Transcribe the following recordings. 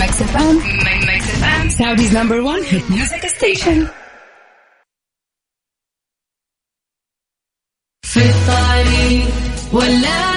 Mix FM. Mix FM. Saudi's number one hit music station. في الطريق ولا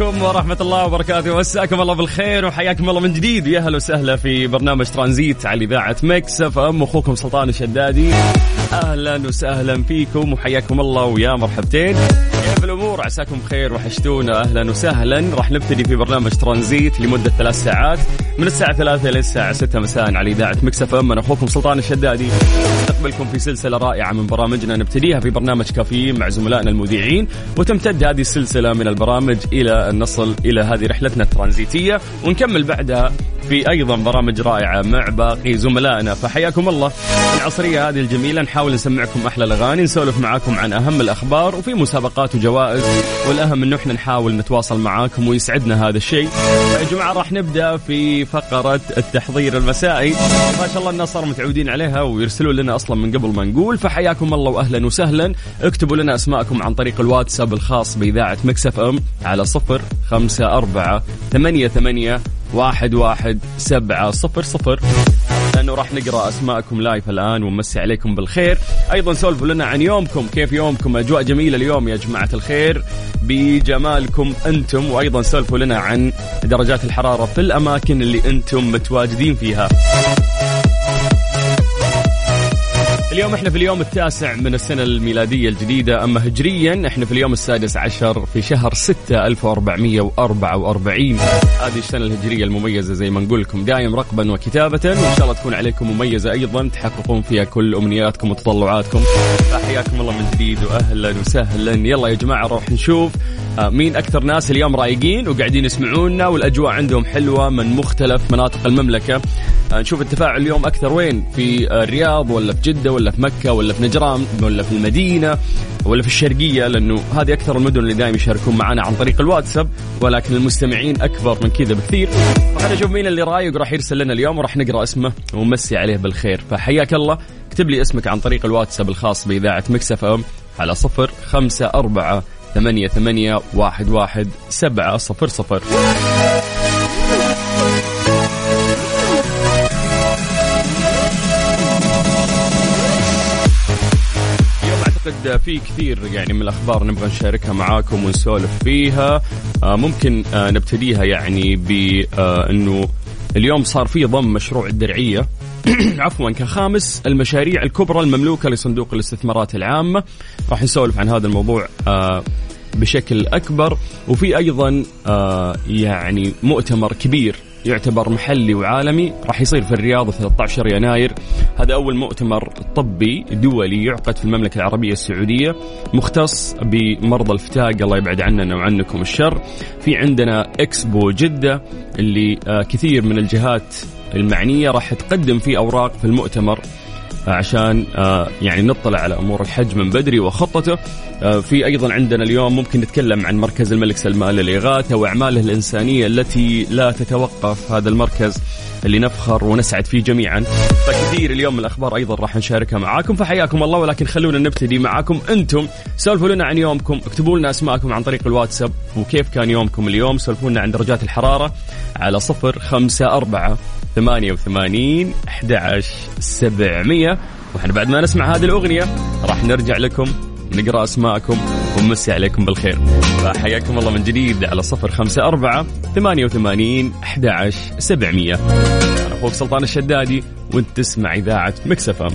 عليكم ورحمة الله وبركاته. مساكم الله بالخير وحياكم الله من جديد. ويا هلا وسهلا في برنامج ترانزيت على إذاعة Mix FM أخوكم سلطان الشدادي. أهلا وسهلا فيكم وحياكم الله ويا مرحبتين. كيف الأمور؟ عساكم بخير وحشتونا. أهلا وسهلا. راح نبتدي في برنامج ترانزيت لمدة ثلاث ساعات. من الساعة ثلاثة للساعة ستة مساء على إذاعة Mix FM. أنا أخوكم سلطان الشدادي. نستقبلكم في سلسلة رائعة من برامجنا نبتديها في برنامج كافيين مع زملائنا المذيعين وتمتد هذه السلسلة من البرامج إلى أن نصل إلى هذه رحلتنا الترانزيتية ونكمل بعدها في أيضا برامج رائعة مع باقي زملائنا. فحياكم الله. العصرية هذه الجميلة نحاول نسمعكم أحلى الأغاني نسولف معاكم عن أهم الأخبار وفي مسابقات وجوائز. والأهم أنه إحنا نحاول نتواصل معاكم ويسعدنا هذا الشيء. يا جماعة راح نبدأ في فقرة التحضير المسائي. ما شاء الله الناس صاروا متعودين عليها ويرسلوا لنا أصلا من قبل ما نقول. فحياكم الله وأهلا وسهلا. اكتبوا لنا أسماءكم عن طريق الواتساب الخاص بإذاعة Mix FM على صفر خمسة أربعة ثمانية ثمانية واحد واحد سبعة صفر صفر. لأنه راح نقرأ أسماءكم live الآن ونمسي عليكم بالخير. أيضا سولفوا لنا عن يومكم كيف يومكم؟ أجواء جميلة اليوم يا جماعة الخير. بجمالكم أنتم وأيضا سولفوا لنا عن درجات الحرارة في الأماكن اللي أنتم متواجدين فيها. اليوم إحنا في اليوم التاسع من السنة الميلادية الجديدة أما هجريا إحنا في اليوم السادس عشر في شهر 6 1444 هذه السنة الهجرية المميزة زي ما نقول لكم دايم رقبا وكتابة وإن شاء الله تكون عليكم مميزة أيضا تحققون فيها كل أمنياتكم وتطلعاتكم. فحياكم الله من جديد وأهلا وسهلا. يلا يا جماعة نروح نشوف مين أكثر ناس اليوم رايقين وقاعدين يسمعونا والأجواء عندهم حلوة من مختلف مناطق المملكة؟ آه، نشوف التفاعل اليوم أكثر وين؟ في آه، الرياض ولا في جدة ولا في مكة ولا في نجران ولا في المدينة ولا في الشرقية؟ لأنه هذه أكثر المدن اللي دائما يشاركون معنا عن طريق الواتساب ولكن المستمعين أكبر من كذا بكثير. فخلينا نشوف مين اللي رايق راح يرسل لنا اليوم وراح نقرأ اسمه ونمسي عليه بالخير. فحياك الله. اكتب لي اسمك عن طريق الواتساب الخاص بإذاعة مكسف أم على صفر خمسة أربعة ثمانية ثمانية واحد واحد سبعة صفر صفر. أعتقد في كثير يعني من الأخبار نبغى نشاركها معاكم ونسولف فيها. آه ممكن آه نبتديها يعني بإنه اليوم صار في ضم مشروع الدرعية. عفوا كخامس المشاريع الكبرى المملوكة لصندوق الاستثمارات العامه راح نسولف عن هذا الموضوع آه بشكل أكبر. وفي أيضا آه يعني مؤتمر كبير يعتبر محلي وعالمي راح يصير في الرياض 13 يناير. هذا أول مؤتمر طبي دولي يعقد في المملكة العربية السعودية مختص بمرضى الفتاق الله يبعد عننا وعنكم الشر. في عندنا إكسبو جدة اللي آه، كثير من الجهات المعنية راح تقدم فيه أوراق في المؤتمر. عشان آه، يعني نطلع على أمور الحج من بدري وخطته. آه، في أيضا عندنا اليوم ممكن نتكلم عن مركز الملك سلمان للإغاثة واعماله الإنسانية التي لا تتوقف هذا المركز اللي نفخر ونسعد فيه جميعا. فكثير اليوم من الأخبار أيضا راح نشاركها معاكم فحياكم الله ولكن خلونا نبتدي معاكم أنتم. سولفوا لنا عن يومكم اكتبوا لنا أسماءكم عن طريق الواتساب وكيف كان يومكم اليوم؟ سولفوا لنا عن درجات الحرارة على صفر خمسة أربعة ثمانية وثمانين أحد عشر سبعمية. وإحنا بعد ما نسمع هذه الأغنية راح نرجع لكم نقرأ أسماءكم ونمسي عليكم بالخير. فحياكم الله من جديد على صفر خمسة أربعة ثمانية وثمانين أحد سبعمية. أنا أخوك سلطان الشدادي وأنت تسمع إذاعة مكسفة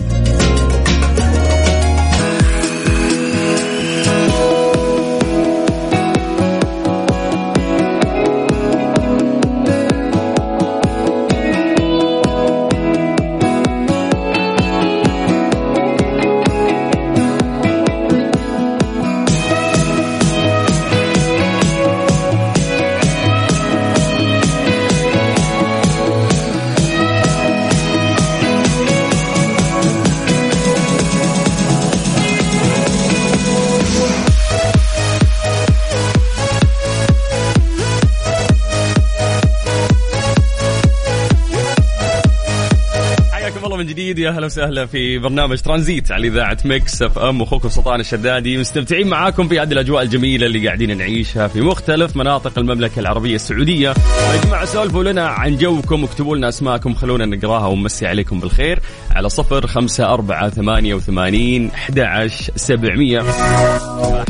يا أهلا وسهلا في برنامج ترانزيت على إذاعة Mix FM. أخوكم سلطان الشدادي مستمتعين معاكم في هذه الأجواء الجميلة اللي قاعدين نعيشها في مختلف مناطق المملكة العربية السعودية. يا جماعة سولفوا لنا عن جوكم واكتبوا لنا أسماءكم خلونا نقراها ونمسي عليكم بالخير. على صفر خمسة أربعة ثمانية وثمانين أحد سبعمية.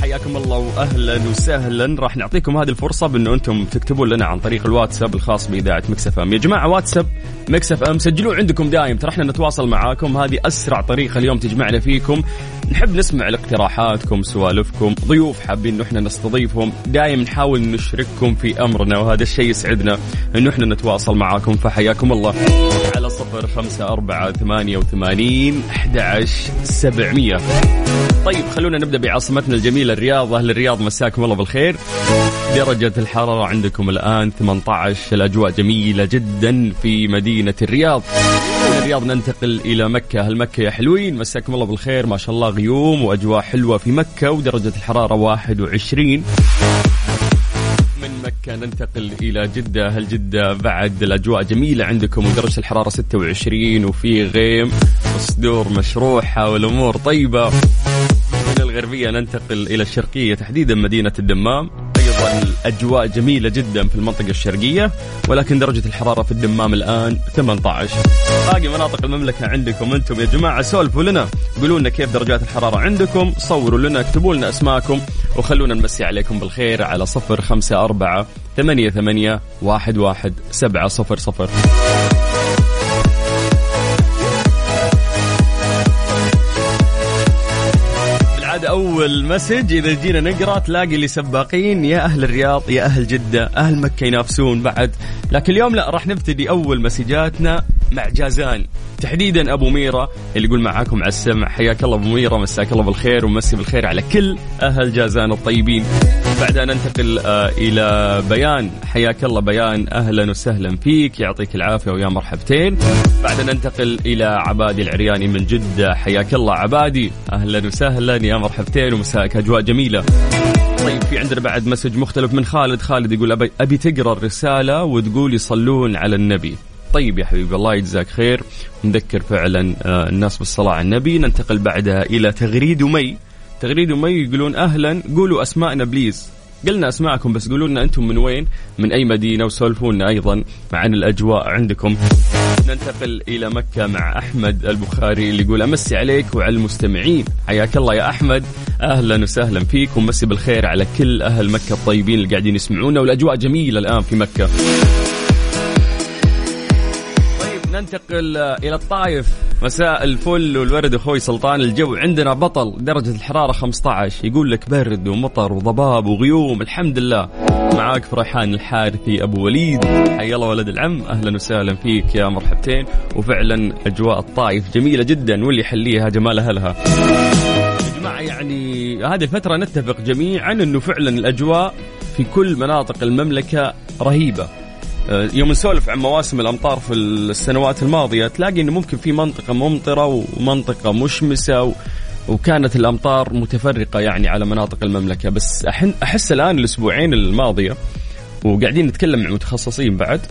حياكم الله واهلا وسهلا. راح نعطيكم هذه الفرصة بأنه أنتم تكتبون لنا عن طريق الواتساب الخاص بإذاعة Mix FM. يا جماعة واتساب مكسف إم. سجلوه عندكم دايم ترى إحنا نتواصل معاكم. هذه أسرع طريقة اليوم تجمعنا فيكم. نحب نسمع اقتراحاتكم سوالفكم ضيوف حابين إحنا نستضيفهم. دايم نحاول نشرككم في أمرنا وهذا الشيء يسعدنا إنه إحنا نتواصل معاكم. فحياكم الله. على صفر خمسة أربعة ثمانية وثمانين أحد سبعمية. طيب خلونا نبدأ بعاصمتنا الجميلة الرياض. أهل الرياض مساكم الله بالخير. درجة الحرارة عندكم الآن 18 الأجواء جميلة جدا في مدينة الرياض. من الرياض ننتقل إلى مكة. أهل مكة يا حلوين مساكم الله بالخير. ما شاء الله غيوم وأجواء حلوة في مكة ودرجة الحرارة 21 من مكة ننتقل إلى جدة. هل جدة بعد الأجواء جميلة عندكم ودرجة الحرارة 26 وفي غيم وصدور مشروحة والأمور طيبة. من الغربية ننتقل إلى الشرقية تحديدا مدينة الدمام. أيضا الأجواء جميلة جدا في المنطقة الشرقية ولكن درجة الحرارة في الدمام الآن 18 باقي مناطق المملكة عندكم أنتم يا جماعة سولفوا لنا. قولوا لنا كيف درجات الحرارة عندكم صوروا لنا اكتبوا لنا أسماءكم وخلونا نمسي عليكم بالخير على صفر خمسة أربعة ثمانية ثمانية واحد واحد سبعة صفر صفر. أول message. إذا جينا نقرأ تلاقي اللي سباقين. يا أهل الرياض يا أهل جدة أهل مكة ينافسون بعد. لكن اليوم لا راح نبتدي أول مسجاتنا. مع جازان. تحديدا أبو ميرة اللي يقول معاكم على السمع. حياك الله أبو ميرة مساك الله بالخير ومسي بالخير على كل أهل جازان الطيبين. بعدها ننتقل آه إلى بيان. حياك الله بيان. أهلا وسهلا فيك. يعطيك العافية ويا مرحبتين. بعدها ننتقل إلى عبادي العرياني من جدة. حياك الله عبادي. أهلا وسهلا يا مرحبتين ومساك أجواء جميلة. طيب في عندنا بعد message مختلف من خالد. خالد يقول أبي, أبي تقرأ الرسالة وتقول يصلون على النبي. طيب يا حبيبي الله يجزاك خير. نذكر فعلا آه، الناس بالصلاة على النبي. ننتقل بعدها إلى تغريد مي. تغريد مي يقولون أهلا. قولوا أسماءنا please. قلنا أسماءكم بس قولوا لنا أنتم من وين؟ من أي مدينة؟ وسولفونا أيضا عن الأجواء عندكم. ننتقل إلى مكة مع أحمد البخاري اللي يقول أمسي عليك وعلى المستمعين. حياك الله يا أحمد. أهلا وسهلا فيك ومسي بالخير على كل أهل مكة الطيبين اللي قاعدين يسمعونا. والأجواء جميلة الآن في مكة. ننتقل إلى الطايف مساء الفل والورد أخوي سلطان. الجو عندنا بطل درجة الحرارة 15 يقول لك برد ومطر وضباب وغيوم. الحمد لله. معاك فرحان الحارثي أبو وليد. حي الله ولد العم. أهلا وسهلا فيك يا مرحبتين. وفعلا أجواء الطايف جميلة جدا. واللي يحليها جمال أهلها. يا جماعة يعني هذه الفترة نتفق جميعا إنه فعلا الأجواء في كل مناطق المملكة رهيبة. آه، يوم نسولف عن مواسم الأمطار في السنوات الماضية تلاقي إنه ممكن في منطقة ممطرة ومنطقة مشمسة وكانت الأمطار متفرقة يعني على مناطق المملكة. بس أحس الآن الأسبوعين الماضية وقاعدين نتكلم مع متخصصين بعد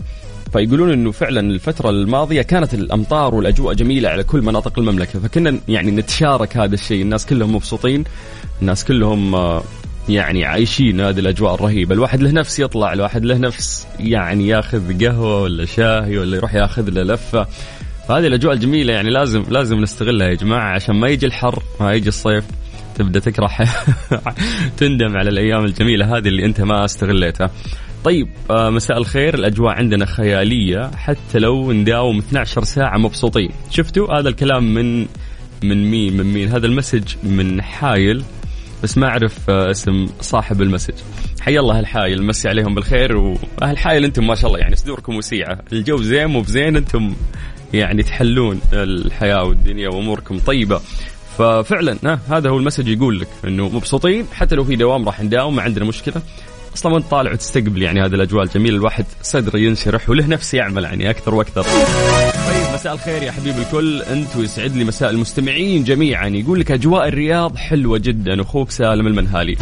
فيقولون إنه فعلا الفترة الماضية كانت الأمطار والأجواء جميلة على كل مناطق المملكة. فكنا يعني نتشارك هذا الشيء. الناس كلهم مبسوطين الناس كلهم آه، يعني عايشين هذه الأجواء الرهيبة. الواحد له نفس يطلع الواحد له نفس يعني ياخذ قهوة ولا شاي ولا يروح ياخذ له لفة. فهذه الأجواء الجميلة يعني لازم لازم نستغلها يا جماعة عشان ما يجي الحر ما يجي الصيف. تبدأ تكره تندم على الأيام الجميلة هذه اللي أنت ما استغليتها. طيب آه مساء الخير. الأجواء عندنا خيالية حتى لو نداوم 12 ساعة مبسوطين. شفتوا؟ هذا الكلام من من مين؟ من مين؟ هذا ال message من حايل. بس ما أعرف آه اسم صاحب ال message. حي الله أهل حايل مسي عليهم بالخير واهل حايل أنتم ما شاء الله يعني صدوركم وسيعة. الجو زين مو بزين أنتم يعني تحلون الحياة والدنيا وأموركم طيبة. ففعلا هذا هو ال message يقول لك إنه مبسوطين حتى لو في دوام راح نداوم ما عندنا مشكلة. أصلا وانت طالع وتستقبل يعني هذه الأجواء الجميلة الواحد صدره ينشرح وله نفس يعمل يعني أكثر وأكثر. طيب مساء الخير يا حبيب الكل أنت ويسعد لي مساء المستمعين جميعا يقول لك أجواء الرياض حلوة جدا أخوك سالم المنهالي.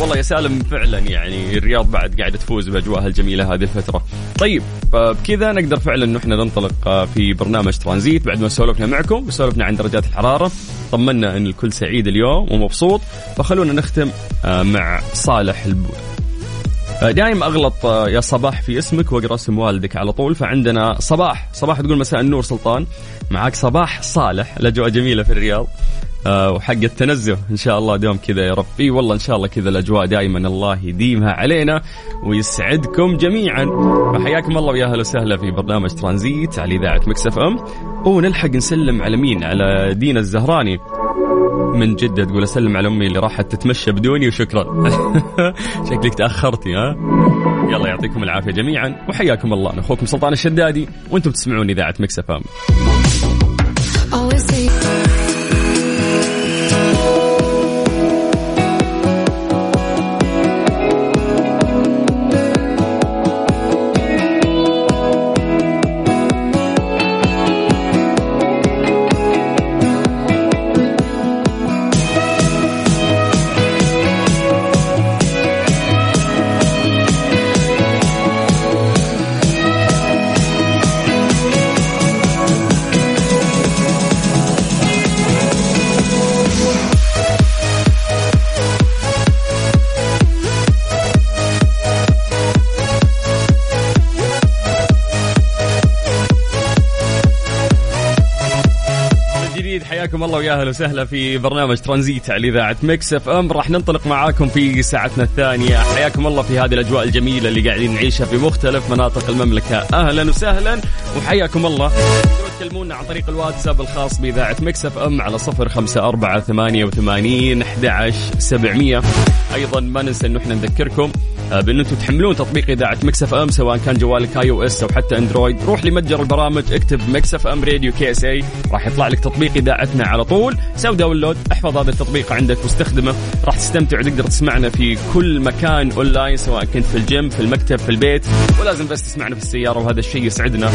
والله يا سالم فعلا يعني الرياض بعد قاعدة تفوز بأجواءها الجميلة هذه الفترة. طيب بكذا نقدر فعلا انه إحنا ننطلق في برنامج ترانزيت بعد ما سولفنا معكم وسولفنا عن درجات الحرارة طمنا إن الكل سعيد اليوم ومبسوط فخلونا نختم آه، مع صالح. آه، دايم أغلط آه، يا صباح في اسمك وأقرأ اسم والدك على طول. فعندنا صباح صباح تقول مساء النور سلطان. معك صباح صالح الأجواء جميلة في الرياض. آه، وحق التنزه إن شاء الله دوم كذا يا رب إي والله إن شاء الله كذا الأجواء دائما الله يديمها علينا ويسعدكم جميعا. فحياكم الله ويا أهلا وسهلا في برنامج ترانزيت على إذاعة Mix FM. ونلحق نسلم على مين؟ على دينا الزهراني. من جدة تقول أسلم على أمي اللي راحت تتمشى بدوني وشكرا. شكلك تأخرتي ها؟ يلا يعطيكم العافية جميعا وحياكم الله. أنا أخوكم سلطان الشدادي وأنتم تسمعون إذاعة Mix FM حياكم الله ويا أهلا وسهلا في برنامج ترانزيت على إذاعة Mix FM. راح ننطلق معاكم في ساعتنا الثانية. حياكم الله في هذه الأجواء الجميلة اللي قاعدين نعيشها في مختلف مناطق المملكة. أهلا وسهلا وحياكم الله. تكلمونا عن طريق الواتساب الخاص بإذاعة Mix FM على صفر خمسة أربعة ثمانية وثمانين أحد سبعمية. أيضا ما ننسى أنه إحنا نذكركم آه، بأن أنتم تحملون تطبيق إذاعة Mix FM سواء كان جوالك iOS أو حتى Android. روح لمتجر البرامج اكتب Mix FM Radio KSA راح يطلع لك تطبيق إذاعتنا على طول. سوي download احفظ هذا التطبيق عندك واستخدمه. راح تستمتع وتقدر تسمعنا في كل مكان أونلاين سواء كنت في الجيم في المكتب في البيت. ولازم بس تسمعنا في السيارة وهذا الشيء يسعدنا.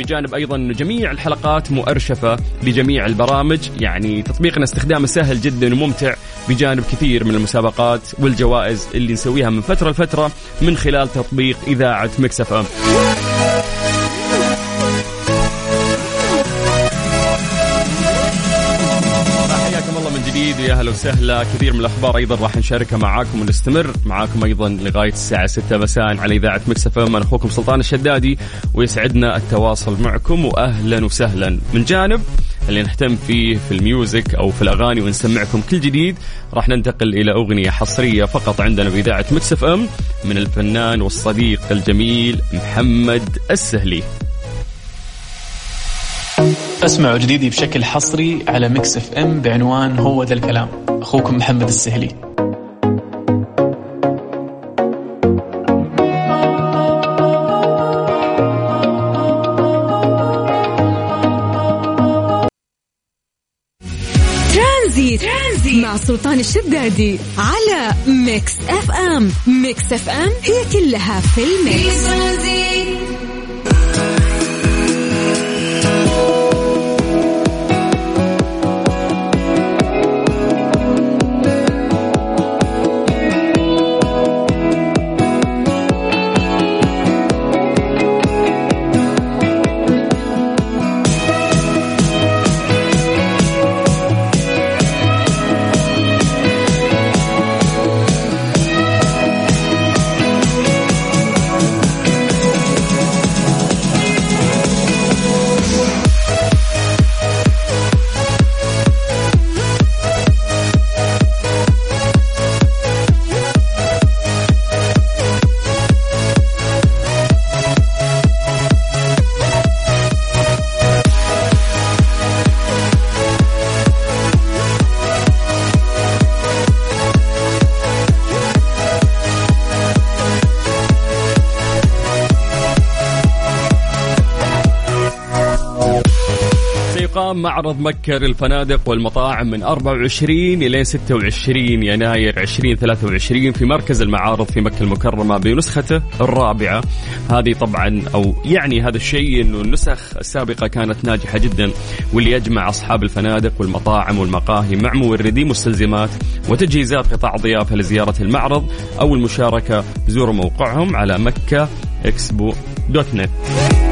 بجانب أيضا جميع الحلقات مؤرشفة لجميع البرامج. يعني تطبيقنا استخدامه سهل جدا وممتع بجانب كثير من المسابقات والجوائز اللي نسويها من فترة لفترة من خلال تطبيق إذاعة Mix F أهلا وسهلا. كثير من الأخبار أيضا راح نشاركها معاكم ونستمر معاكم أيضا لغاية الساعة 6 مساء على إذاعة Mix FM أنا أخوكم سلطان الشدادي ويسعدنا التواصل معكم واهلا وسهلا. من جانب اللي نهتم فيه في ال music أو في الأغاني ونسمعكم كل جديد راح ننتقل إلى أغنية حصرية فقط عندنا بإذاعة FM من الفنان والصديق الجميل محمد السهلي. اسمعوا جديدي بشكل حصري على Mix FM بعنوان هو ذا الكلام. أخوكم محمد السهلي. ترانزيت. ترانزيت مع سلطان الشدادي على Mix FM Mix FM هي كلها في ال mix. في معرض مكة للفنادق والمطاعم من 24 إلى 26 يناير 2023 في مركز المعارض في مكة المكرمة بنسخته الرابعة. هذه طبعا أو يعني هذا الشيء أنه النسخ السابقة كانت ناجحة جدا واللي يجمع أصحاب الفنادق والمطاعم والمقاهي مع موردي مستلزمات وتجهيزات قطاع ضيافة لزيارة المعرض أو المشاركة. زوروا موقعهم على مكة إكسبو dot net.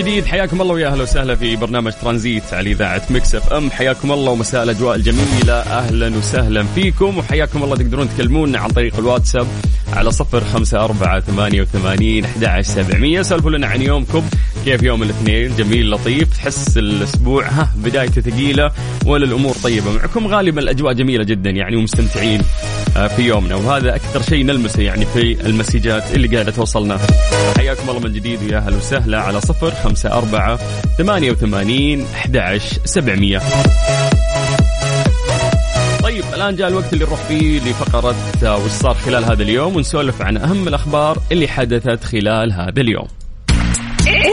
جديد حياكم الله ويا أهلا وسهلا في برنامج ترانزيت على إذاعة Mix FM. حياكم الله ومساء الأجواء الجميلة. أهلا وسهلا فيكم. وحياكم الله تقدرون تكلمونا عن طريق الواتساب على صفر خمسة أربعة ثمانية وثمانين أحد سبعمية. سولفوا لنا عن يومكم. كيف يوم الاثنين؟ جميل لطيف. تحس الأسبوع ها بدايته ثقيلة ولا الأمور طيبة معكم؟ غالبا الأجواء جميلة جدا يعني ومستمتعين آه، في يومنا. وهذا أكثر شيء نلمسه يعني في المسجات اللي قاعدة توصلنا. حياكم الله من جديد ويا أهلا وسهلا على صفر خمسة أربعة ثمانية وثمانين أحد سبعمية. طيب الآن جاء الوقت اللي نروح فيه لفقرة آه، وش صار خلال هذا اليوم ونسولف عن أهم الأخبار اللي حدثت خلال هذا اليوم.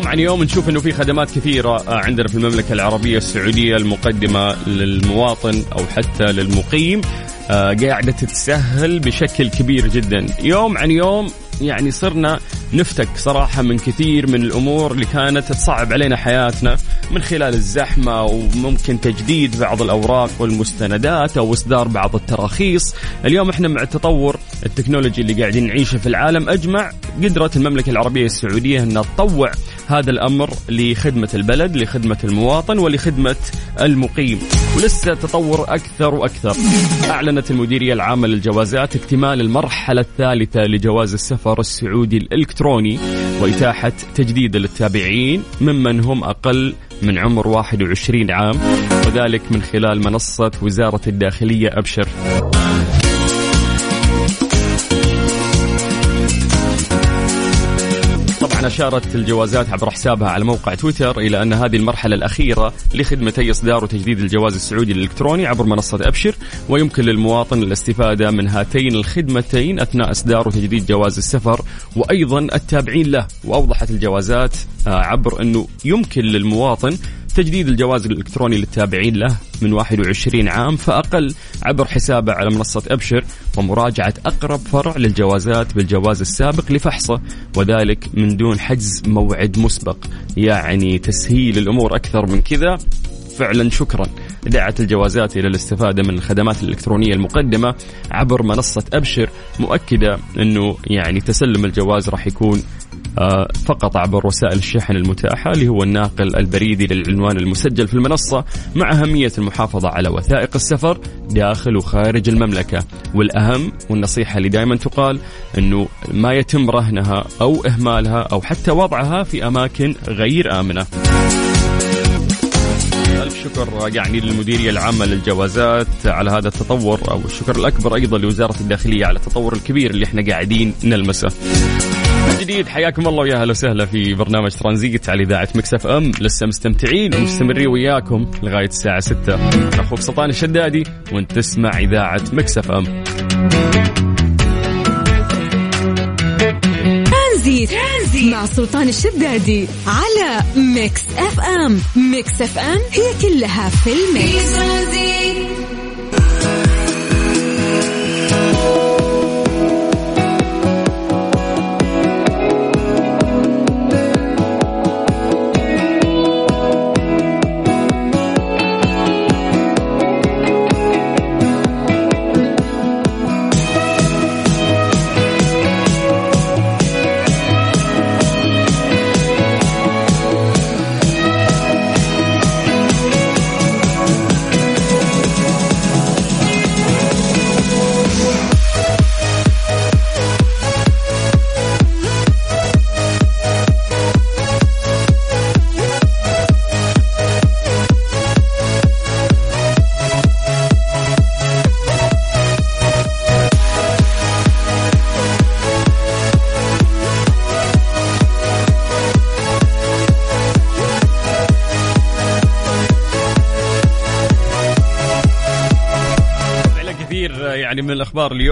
يوم عن يوم نشوف إنه في خدمات كثيرة آه، عندنا في المملكة العربية السعودية المقدمة للمواطن أو حتى للمقيم آه، قاعدة تتسهل بشكل كبير جدا. يوم عن يوم يعني صرنا نفتك صراحة من كثير من الأمور اللي كانت تصعب علينا حياتنا من خلال الزحمة وممكن تجديد بعض الأوراق والمستندات أو إصدار بعض التراخيص. اليوم إحنا مع التطور التكنولوجي اللي قاعدين نعيشه في العالم. أجمع قدرت المملكة العربية السعودية أنها تطوع هذا الأمر لخدمة البلد لخدمة المواطن ولخدمة المقيم. ولسه تطور أكثر وأكثر. أعلنت المديرية العامة للجوازات اكتمال المرحلة الثالثة لجواز السفر السعودي الإلكتروني وإتاحة تجديد للتابعين ممن هم أقل من عمر 21 عام وذلك من خلال منصة وزارة الداخلية أبشر. طبعا أشارت الجوازات عبر حسابها على موقع تويتر إلى أن هذه المرحلة الأخيرة لخدمتي إصدار وتجديد الجواز السعودي الإلكتروني عبر منصة أبشر ويمكن للمواطن الاستفادة من هاتين الخدمتين أثناء إصدار وتجديد جواز السفر وأيضا التابعين له وأوضحت الجوازات آه، عبر أنه يمكن للمواطن تجديد الجواز الإلكتروني للتابعين له من 21 عام فأقل عبر حسابه على منصة أبشر ومراجعة أقرب فرع للجوازات بالجواز السابق لفحصه وذلك من دون حجز موعد مسبق. يعني تسهيل الأمور أكثر من كذا. فعلا شكرا. دعت الجوازات إلى الاستفادة من الخدمات الإلكترونية المقدمة عبر منصة أبشر مؤكدة أنه يعني تسلم الجواز راح يكون فقط عبر وسائل الشحن المتاحة اللي هو الناقل البريدي للعنوان المسجل في المنصة مع أهمية المحافظة على وثائق السفر داخل وخارج المملكة. والأهم والنصيحة اللي دائما تقال أنه ما يتم رهنها أو إهمالها أو حتى وضعها في أماكن غير آمنة. ألف شكر يعني للمديرية العامة للجوازات على هذا التطور أو الشكر الأكبر أيضا لوزارة الداخلية على التطور الكبير اللي إحنا قاعدين نلمسه. جديد. حياكم الله ويا أهلا وسهلا في برنامج ترانزيت على إذاعة Mix FM. لسه مستمتعين ومستمرين وياكم لغاية الساعة 6 أخوك سلطان الشدادي وأنت تسمع إذاعة Mix FM. ترانزيت مع سلطان الشدادي على Mix FM. Mix FM هي كلها في ال mix.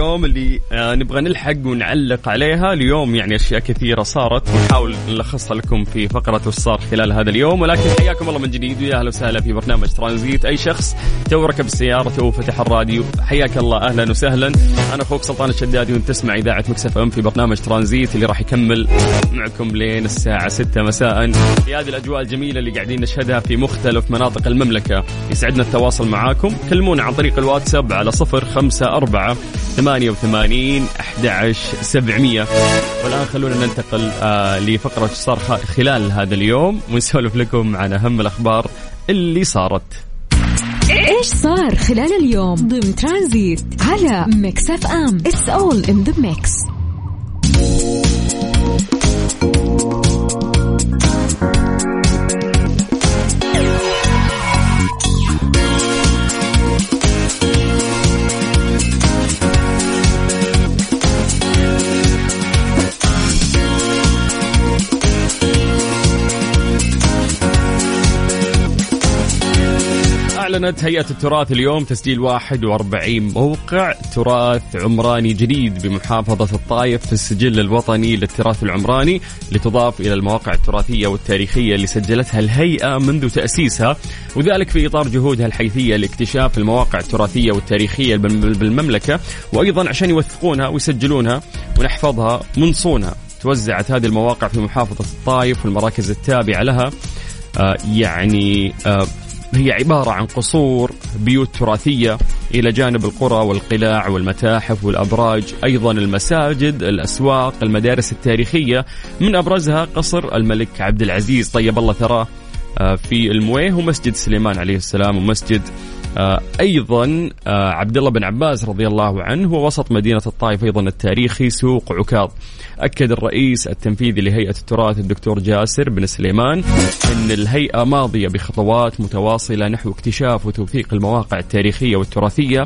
اليوم اللي نبغى نلحق ونعلق عليها. اليوم يعني أشياء كثيرة صارت. ونحاول نلخصها لكم في فقرة وش صار خلال هذا اليوم. ولكن حياكم الله من جديد. ويا أهلا وسهلا في برنامج ترانزيت. أي شخص تو ركب السيارة تو فتح الراديو حياك الله. أهلا وسهلا. أنا أخوك سلطان الشدادي وأنت تسمع إذاعة Mix FM في برنامج ترانزيت اللي راح يكمل معكم لين الساعة 6 مساء. في هذه الأجواء الجميلة اللي قاعدين نشهدها في مختلف مناطق المملكة. يسعدنا التواصل معاكم. كلمونا عن طريق الواتساب على صفر خمسة أربعة ثمانية وثمانين أحد سبعمية. والآن خلونا ننتقل آه لفقرة صار خلال هذا اليوم ونسولف لكم عن أهم الأخبار اللي صارت. إيش صار خلال اليوم؟ ضمن ترانزيت على Mix FM. it's all in the mix أعلنت هيئة التراث اليوم تسجيل 41 موقع تراث عمراني جديد بمحافظة الطايف في السجل الوطني للتراث العمراني لتضاف إلى المواقع التراثية والتاريخية اللي سجلتها الهيئة منذ تأسيسها. وذلك في إطار جهودها الحيثية لاكتشاف المواقع التراثية والتاريخية بالمملكة وأيضا عشان يوثقونها ويسجلونها ونحفظها ونصونها توزعت هذه المواقع في محافظة الطايف والمراكز التابعة لها. آه يعني آه هي عبارة عن قصور بيوت تراثية إلى جانب القرى والقلاع والمتاحف والأبراج أيضا المساجد الأسواق المدارس التاريخية. من أبرزها قصر الملك عبد العزيز. طيب الله ثراه آه، في المويه ومسجد سليمان عليه السلام ومسجد أيضا آه، عبد الله بن عباس رضي الله عنه ووسط مدينة الطائف أيضا التاريخي سوق عكاظ. أكد الرئيس التنفيذي لهيئة التراث الدكتور جاسر بن سليمان إن الهيئة ماضية بخطوات متواصلة نحو اكتشاف وتوثيق المواقع التاريخية والتراثية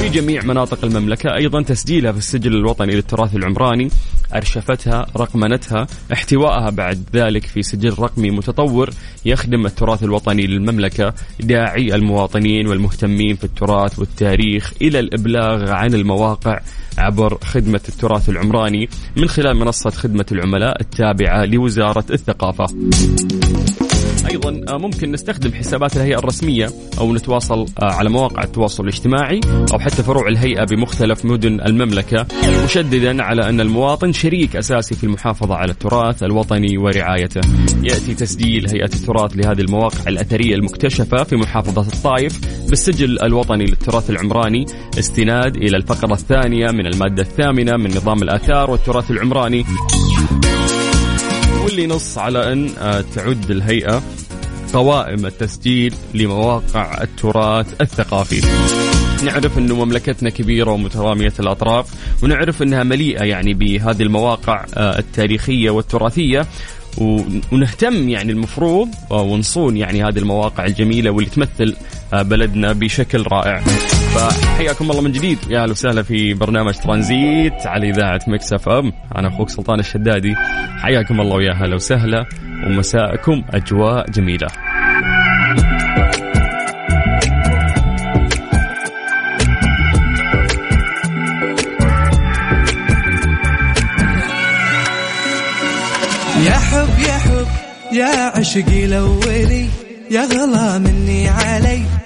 في جميع مناطق المملكة، أيضا تسجيلها في السجل الوطني للتراث العمراني، أرشفتها، رقمنتها، احتوائها بعد ذلك في سجل رقمي متطور يخدم التراث الوطني للمملكة، داعي المواطنين والم المهتمين في التراث والتاريخ إلى الإبلاغ عن المواقع عبر خدمة التراث العمراني من خلال منصة خدمة العملاء التابعة لوزارة الثقافة. أيضا آه، ممكن نستخدم حسابات الهيئة الرسمية أو نتواصل آه، على مواقع التواصل الاجتماعي أو حتى فروع الهيئة بمختلف مدن المملكة مشددا على أن المواطن شريك أساسي في المحافظة على التراث الوطني ورعايته. يأتي تسجيل هيئة التراث لهذه المواقع الأثرية المكتشفة في محافظة الطائف بالسجل الوطني للتراث العمراني استناد إلى الفقرة الثانية من المادة الثامنة من نظام الآثار والتراث العمراني واللي نص على أن آه، تعد الهيئة قوائم التسجيل لمواقع التراث الثقافي نعرف أنه مملكتنا كبيرة ومترامية الأطراف ونعرف أنها مليئة يعني بهذه المواقع آه، التاريخية والتراثية ونهتم يعني المفروض آه، ونصون يعني هذه المواقع الجميلة واللي تمثل بلدنا بشكل رائع. فحياكم الله من جديد. يا أهلا وسهلا في برنامج ترانزيت على إذاعة مكس أف أم. أنا أخوك سلطان الشدادي. حياكم الله ويا أهلا وسهلا ومساءكم أجواء جميلة. يا حب يا حب يا عشقي الاولي يا غلا مني علي.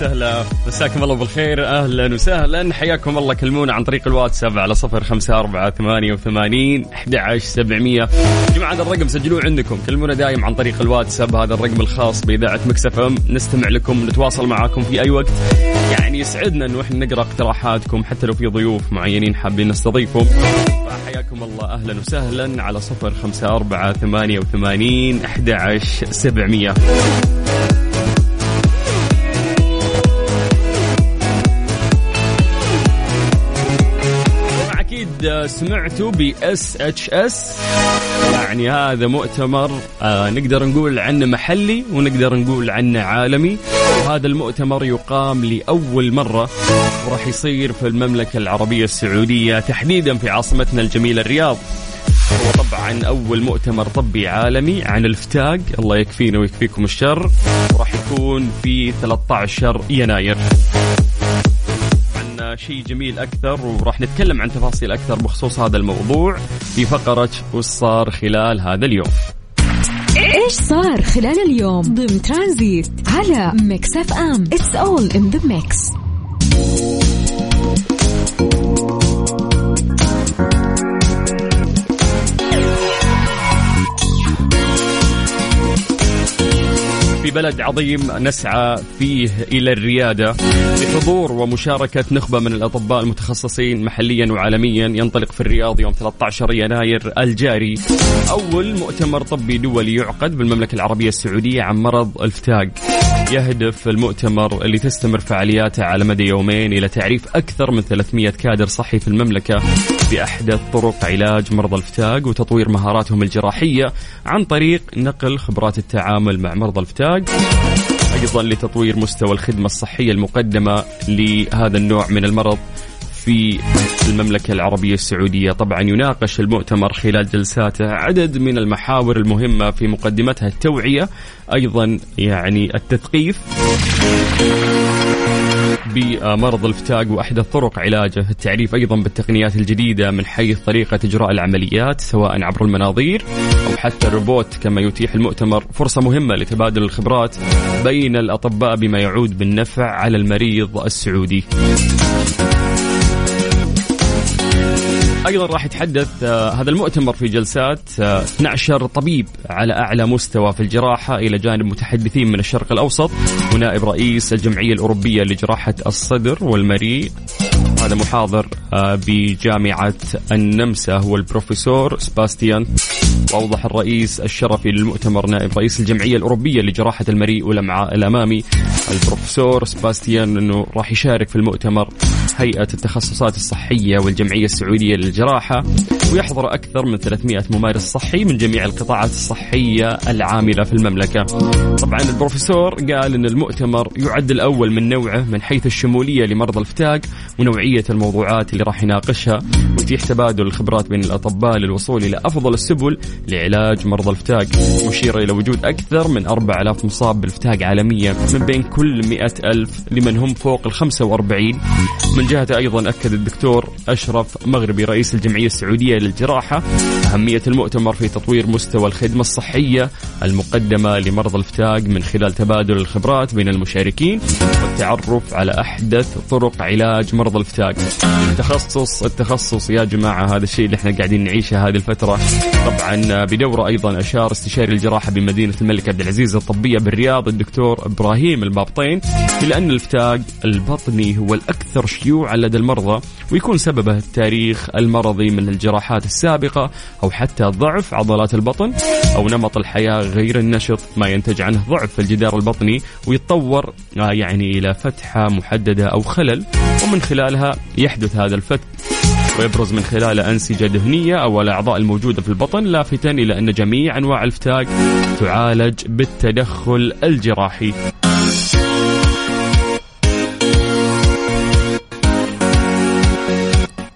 وسهلا. مساكم الله بالخير. أهلا وسهلا. حياكم الله كلمونا عن طريق الواتساب على صفر خمسة أربعة ثمانية وثمانين أحد عشر سبعمية. جماعة هذا الرقم سجلوه عندكم. كلمونا دايم عن طريق الواتساب. هذا الرقم الخاص بإذاعة مكسف أم. نستمع لكم نتواصل معاكم في أي وقت. يعني يسعدنا أنه إحنا نقرأ اقتراحاتكم حتى لو في ضيوف معينين حابين نستضيفهم. فحياكم الله. أهلا وسهلا على صفر خمسة أربعة ثمانية وثمانين أحد عشر سبعمية. سمعتوا ب SHS؟ يعني هذا مؤتمر آه نقدر نقول عنه محلي ونقدر نقول عنه عالمي. وهذا المؤتمر يقام لأول مرة وراح يصير في المملكة العربية السعودية تحديدا في عاصمتنا الجميلة الرياض. هو طبعا أول مؤتمر طبي عالمي عن الفتاق الله يكفينا ويكفيكم الشر. وراح يكون في 13 يناير. شيء جميل أكثر وراح نتكلم عن تفاصيل أكثر بخصوص هذا الموضوع في فقرة وش صار خلال هذا اليوم. إيش صار خلال اليوم؟ ضمن ترانزيت على Mix FM. it's all in the mix في بلد عظيم نسعى فيه إلى الريادة. بحضور ومشاركة نخبة من الأطباء المتخصصين محليا وعالميا ينطلق في الرياض يوم 13 يناير الجاري. أول مؤتمر طبي دولي يعقد بالمملكة العربية السعودية عن مرض الفتاق يهدف المؤتمر اللي تستمر فعالياته على مدى يومين إلى تعريف أكثر من 300 كادر صحي في المملكة بأحدث طرق علاج مرضى الفتاق وتطوير مهاراتهم الجراحية عن طريق نقل خبرات التعامل مع مرضى الفتاق أيضا لتطوير مستوى الخدمة الصحية المقدمة لهذا النوع من المرض. في المملكة العربية السعودية طبعا يناقش المؤتمر خلال جلساته عدد من المحاور المهمة في مقدمتها التوعية أيضا يعني التثقيف بمرض الفتاق واحدث طرق علاجه، التعريف أيضا بالتقنيات الجديدة من حيث طريقة إجراء العمليات سواء عبر المناظير أو حتى الروبوت كما يتيح المؤتمر فرصة مهمة لتبادل الخبرات بين الأطباء بما يعود بالنفع على المريض السعودي. أيضا راح يتحدث آه هذا المؤتمر في جلسات آه 12 طبيب على أعلى مستوى في الجراحة إلى جانب متحدثين من الشرق الأوسط ونائب رئيس الجمعية الأوروبية لجراحة الصدر والمريء. هذا محاضر آه بجامعة النمسا هو البروفيسور سباستيان. وأوضح الرئيس الشرفي للمؤتمر نائب رئيس الجمعية الأوروبية لجراحة المريء والامعاء الأمامي البروفيسور سباستيان إنه راح يشارك في المؤتمر هيئة التخصصات الصحية والجمعية السعودية للجراحه ويحضر أكثر من 300 ممارس صحي من جميع القطاعات الصحية العاملة في المملكة. طبعا البروفيسور قال إن المؤتمر يعد الأول من نوعه من حيث الشمولية لمرضى الفتاق ونوعية الموضوعات اللي راح يناقشها ويتيح تبادل الخبرات بين الأطباء للوصول إلى أفضل السبل لعلاج مرضى الفتاق مشيرة إلى وجود أكثر من 4000 مصاب بالفتاق عالميا من بين كل 100 ألف لمن هم فوق ال 45 من جهته أيضا أكد الدكتور أشرف مغربي رئيس الجمعية السعودية للجراحة أهمية المؤتمر في تطوير مستوى الخدمة الصحية المقدمة لمرضى الفتاق من خلال تبادل الخبرات بين المشاركين والتعرف على أحدث طرق علاج مرضى الفتاق التخصص التخصص يا جماعة هذا الشيء اللي إحنا قاعدين نعيشه هذه الفترة. طبعا بدورة أيضا أشار استشاري الجراحة بمدينة الملك عبد العزيز الطبية بالرياض الدكتور إبراهيم البابطين إلى أن الفتاق البطني هو الأكثر شيوعا لدى المرضى ويكون سببه التاريخ المرضي من الجراحات السابقة أو حتى ضعف عضلات البطن أو نمط الحياة غير النشط. ما ينتج عنه ضعف في الجدار البطني ويتطور يعني إلى فتحة محددة أو خلل ومن خلالها يحدث هذا الفتح ويبرز من خلاله أنسجة دهنية أو الأعضاء الموجودة في البطن لافتا إلى أن جميع أنواع الفتاق تعالج بالتدخل الجراحي.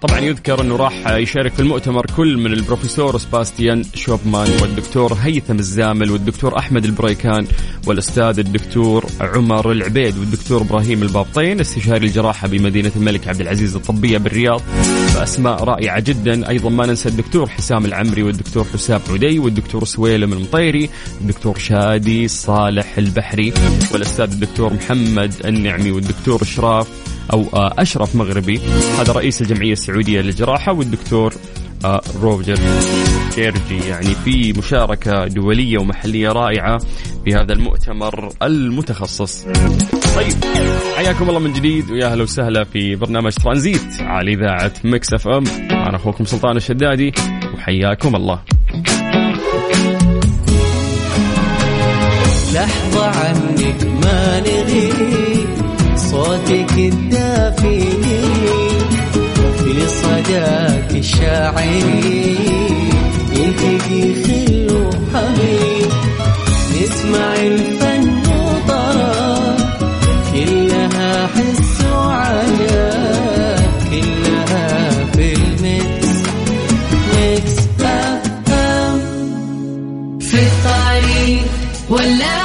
طبعا يذكر أنه راح يشارك في المؤتمر كل من البروفيسور سباستيان شوبمان والدكتور هيثم الزامل والدكتور أحمد البريكان والأستاذ الدكتور عمر العبيد والدكتور إبراهيم البابطين استشاري الجراحة بمدينة الملك عبد العزيز الطبية بالرياض. فأسماء رائعة جدا. أيضا ما ننسى الدكتور حسام العمري والدكتور حسام عدي والدكتور سويلم المطيري الدكتور شادي صالح البحري والأستاذ الدكتور محمد النعمي والدكتور إشراف أو آه، أشرف مغربي. هذا رئيس الجمعية السعودية للجراحة والدكتور آه، روجر كيرجي. يعني في مشاركة دولية ومحلية رائعة في هذا المؤتمر المتخصص. طيب حياكم الله من جديد ويا أهلا وسهلا في برنامج ترانزيت على إذاعة Mix FM. أنا أخوكم سلطان الشدادي وحياكم الله. لحظة عنك ما نغيب صوتك الدافي في صداك الشاعري يلتقي خل وحبيب نسمع الفن وطرا كلها حس وعجب كلها في ال mix. Mix FM. في الطريق ولا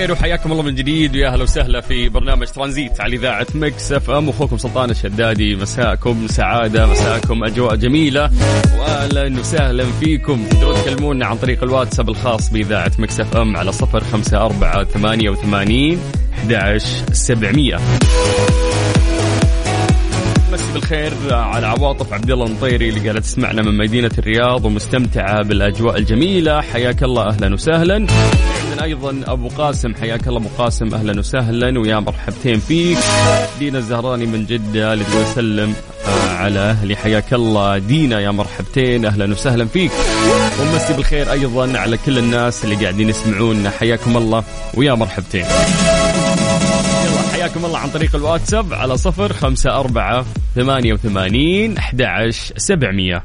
بالخير وحياكم الله من جديد ويا أهلا وسهلا في برنامج ترانزيت على إذاعة Mix FM. أخوكم سلطان الشدادي مساكم سعادة مساكم أجواء جميلة واهلا وسهلا فيكم. تقدرون تكلمونا عن طريق الواتساب الخاص بإذاعة Mix FM على صفر خمسة أربعة ثمانية وثمانين أحد سبعمية. مسي بالخير على عواطف عبد الله المطيري اللي قالت تسمعنا من مدينة الرياض ومستمتعة بالأجواء الجميلة. حياك الله أهلا وسهلا. أيضا أبو قاسم. حياك الله أبو قاسم. أهلا وسهلا. ويا مرحبتين فيك. دينا الزهراني من جدة اللي تقول سلم آه، على أهلي. حياك الله. دينا يا مرحبتين. أهلا وسهلا فيك. ومسي بالخير أيضا على كل الناس اللي قاعدين يسمعونا. حياكم الله. ويا مرحبتين. يلا حياكم الله عن طريق الواتساب على صفر خمسة أربعة ثمانية وثمانين أحد عشر سبعمية.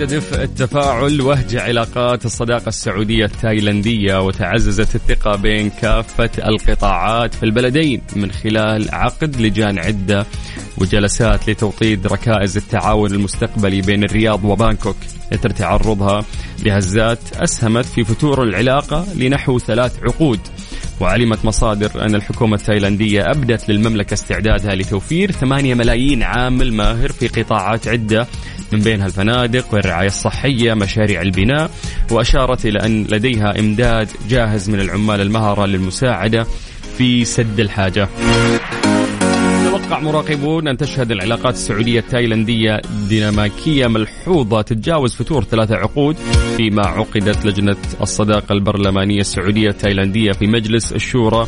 عاد دفء التفاعل وهج علاقات الصداقة السعودية التايلندية وتعززت الثقة بين كافة القطاعات في البلدين من خلال عقد لجان عدة وجلسات لتوطيد ركائز التعاون المستقبلي بين الرياض وبانكوك. يتر تعرضها لهزات أسهمت في فتور العلاقة لنحو ثلاث عقود. وعلمت مصادر أن الحكومة التايلاندية أبدت للمملكة استعدادها لتوفير 8 ملايين عامل ماهر في قطاعات عدة من بينها الفنادق والرعاية الصحية مشاريع البناء وأشارت إلى أن لديها إمداد جاهز من العمال المهرة للمساعدة في سد الحاجة. يتوقع مراقبون أن تشهد العلاقات السعودية التايلندية ديناميكية ملحوظة تتجاوز فتور ثلاثة عقود فيما عقدت لجنة الصداقة البرلمانية السعودية التايلندية في مجلس الشورى.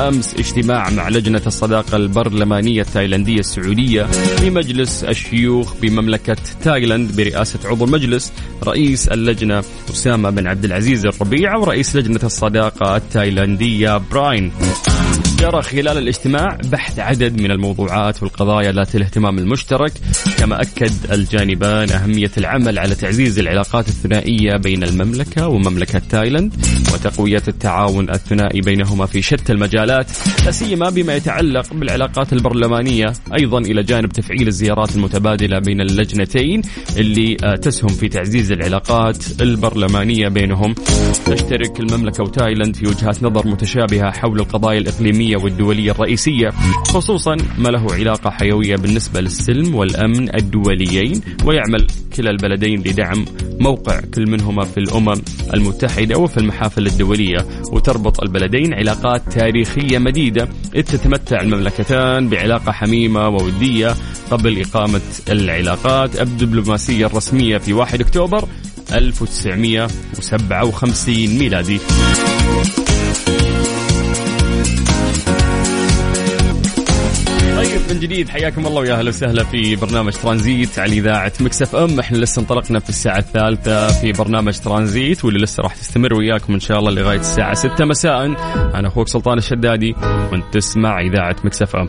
أمس اجتماع مع لجنة الصداقة البرلمانية التايلندية السعودية في مجلس الشيوخ بمملكة تايلاند برئاسة عضو المجلس رئيس اللجنة أسامة بن عبد العزيز الربيع ورئيس لجنة الصداقة التايلندية براين. جرى خلال الاجتماع بحث عدد من الموضوعات والقضايا ذات الاهتمام المشترك. كما أكد الجانبان أهمية العمل على تعزيز العلاقات الثنائية بين المملكة ومملكة تايلاند وتقوية التعاون الثنائي بينهما في شتى المجالات لا سيما بما يتعلق بالعلاقات البرلمانية. أيضا إلى جانب تفعيل الزيارات المتبادلة بين اللجنتين اللي آه، تسهم في تعزيز العلاقات البرلمانية بينهم. تشترك المملكة وتايلاند في وجهات نظر متشابهة حول القضايا الإقليمية والدولية الرئيسية خصوصا ما له علاقة حيوية بالنسبة للسلم والأمن الدوليين ويعمل كلا البلدين لدعم موقع كل منهما في الأمم المتحدة وفي المحافل الدولية وتربط البلدين علاقات تاريخية مديدة. إذ تتمتع المملكتان بعلاقة حميمة وودية قبل إقامة العلاقات. الدبلوماسية الرسمية في 1 أكتوبر 1957 ميلادي. من جديد. حياكم الله ويا أهلا وسهلا في برنامج ترانزيت على إذاعة مكسف أم. إحنا لسه انطلقنا في الساعة الثالثة في برنامج ترانزيت واللي لسه راح تستمر وياكم إن شاء الله لغاية الساعة 6 مساء. أنا أخوك سلطان الشدادي وأنت تسمع إذاعة Mix FM.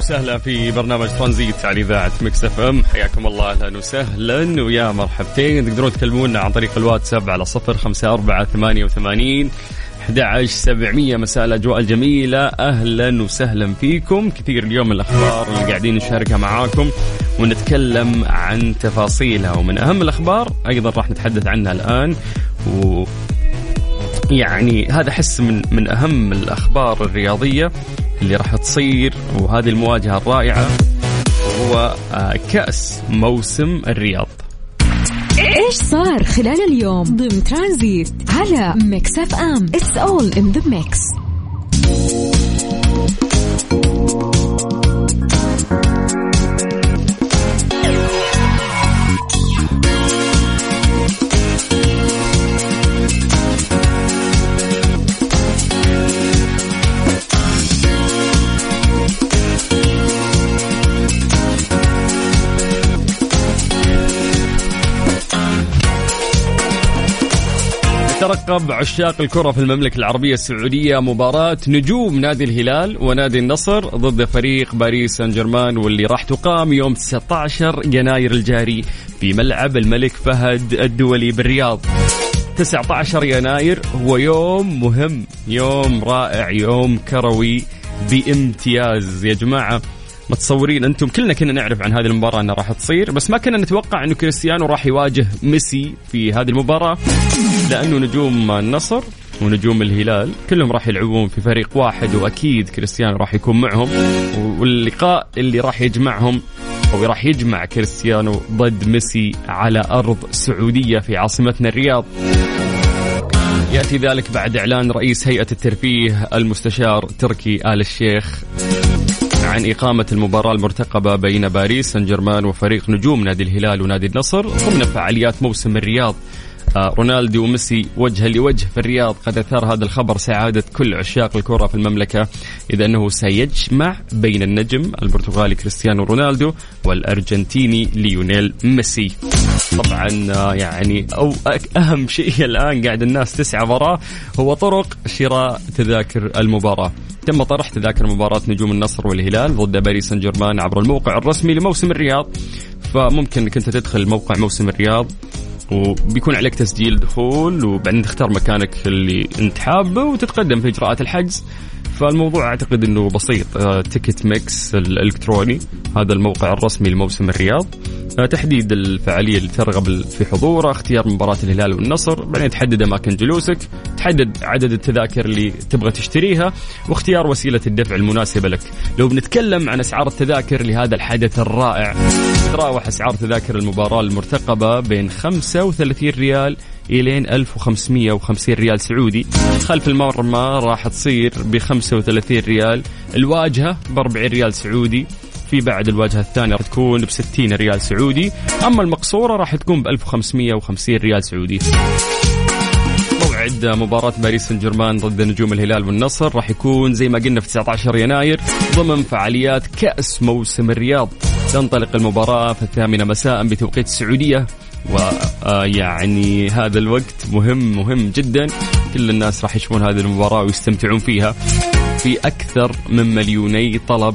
وسهلا في برنامج ترانزيت على إذاعة Mix FM. حياكم الله أهلا وسهلا. ويا مرحبتين. تقدرون تكلمونا عن طريق الواتساب على صفر خمسة أربعة ثمانية وثمانين 11700 مساء الأجواء الجميلة. أهلا وسهلا فيكم. كثير اليوم الأخبار اللي قاعدين نشاركها معاكم ونتكلم عن تفاصيلها. ومن أهم الأخبار أيضا راح نتحدث عنها الآن. و يعني هذا حس من من أهم الأخبار الرياضية. اللي راح تصير وهذه المواجهة الرائعة هو آه، كأس موسم الرياض. إيش صار خلال اليوم؟ ضمن ترانزيت على Mix FM. it's all in the mix ترقب عشاق الكرة في المملكة العربية السعودية مباراة نجوم نادي الهلال ونادي النصر ضد فريق باريس سان جيرمان واللي راح تقام يوم 19 يناير الجاري في ملعب الملك فهد الدولي بالرياض. 19 يناير هو يوم مهم يوم رائع يوم كروي بامتياز. يا جماعة متصورين أنتم كلنا كنا نعرف عن هذه المباراة انها راح تصير بس ما كنا نتوقع انه كريستيانو راح يواجه ميسي في هذه المباراة لأنه نجوم النصر ونجوم الهلال كلهم راح يلعبون في فريق واحد وأكيد كريستيانو راح يكون معهم واللقاء اللي راح يجمعهم أو راح يجمع كريستيانو ضد ميسي على أرض سعودية في عاصمتنا الرياض. يأتي ذلك بعد إعلان رئيس هيئة الترفيه المستشار تركي آل الشيخ عن إقامة المباراة المرتقبة بين باريس سان جيرمان وفريق نجوم نادي الهلال ونادي النصر ضمن فعاليات موسم الرياض. آه، رونالدو وميسي وجها لوجه في الرياض. قد أثار هذا الخبر سعادة كل عشاق الكرة في المملكة إذ أنه سيجمع بين النجم البرتغالي كريستيانو رونالدو والأرجنتيني ليونيل ميسي. طبعا آه، يعني أو أهم شيء الآن قاعد الناس تسعى وراه هو طرق شراء تذاكر المباراة. تم طرح تذاكر مباراة نجوم النصر والهلال ضد باريس سان جيرمان عبر الموقع الرسمي لموسم الرياض. فممكن إنك أنت تدخل موقع موسم الرياض وبيكون عليك تسجيل دخول وبعدين تختار مكانك اللي انت حابه وتتقدم في إجراءات الحجز. فالموضوع أعتقد إنه بسيط. Ticket MX الإلكتروني هذا الموقع الرسمي لموسم الرياض. آه، تحديد الفعالية اللي ترغب في حضورها اختيار مباراة الهلال والنصر بعدين تحدد أماكن جلوسك تحدد عدد التذاكر اللي تبغى تشتريها واختيار وسيلة الدفع المناسبة لك. لو بنتكلم عن أسعار التذاكر لهذا الحدث الرائع تتراوح أسعار تذاكر المباراة المرتقبة بين 35 ريال إلين 1550 ريال سعودي. خلف المرمى راح تصير ب 35 ريال. الواجهة ب 40 ريال سعودي. في بعد الواجهة الثانية راح تكون ب 60 ريال سعودي. أما المقصورة راح تكون ب 1550 ريال سعودي. موعد مباراة باريس سان جيرمان ضد نجوم الهلال والنصر راح يكون زي ما قلنا في 19 يناير ضمن فعاليات كأس موسم الرياض. تنطلق المباراة في الثامنة مساء بتوقيت السعودية. ويعني هذا الوقت مهم مهم جدا. كل الناس راح يشوفون هذه المباراة ويستمتعون فيها. في أكثر من مليوني طلب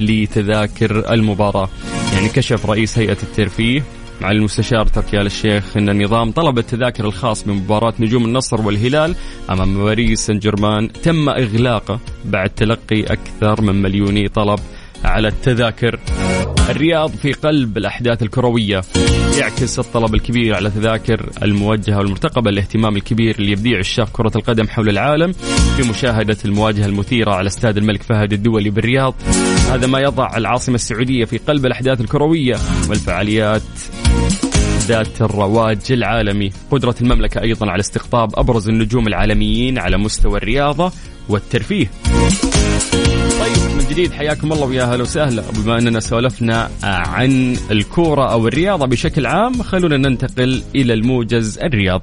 لتذاكر المباراة. يعني كشف رئيس هيئة الترفيه مع المستشار تركي آل الشيخ إن النظام طلب التذاكر الخاص بمباراه نجوم النصر والهلال أمام باريس سان جيرمان. تم إغلاقه بعد تلقي أكثر من مليوني طلب على التذاكر. الرياض في قلب الأحداث الكروية يعكس الطلب الكبير على تذاكر الموجهة والمرتقبة الاهتمام الكبير اللي يبديه عشاق كرة القدم حول العالم في مشاهدة المواجهة المثيرة على استاد الملك فهد الدولي بالرياض. هذا ما يضع العاصمة السعودية في قلب الأحداث الكروية والفعاليات ذات الرواج العالمي. قدرة المملكة أيضا على استقطاب أبرز النجوم العالميين على مستوى الرياضة والترفيه. طيب من جديد حياكم الله ويا أهلا وسهلا. بما أننا سولفنا عن الكورة أو الرياضة بشكل عام خلونا ننتقل إلى الموجز الرياضي.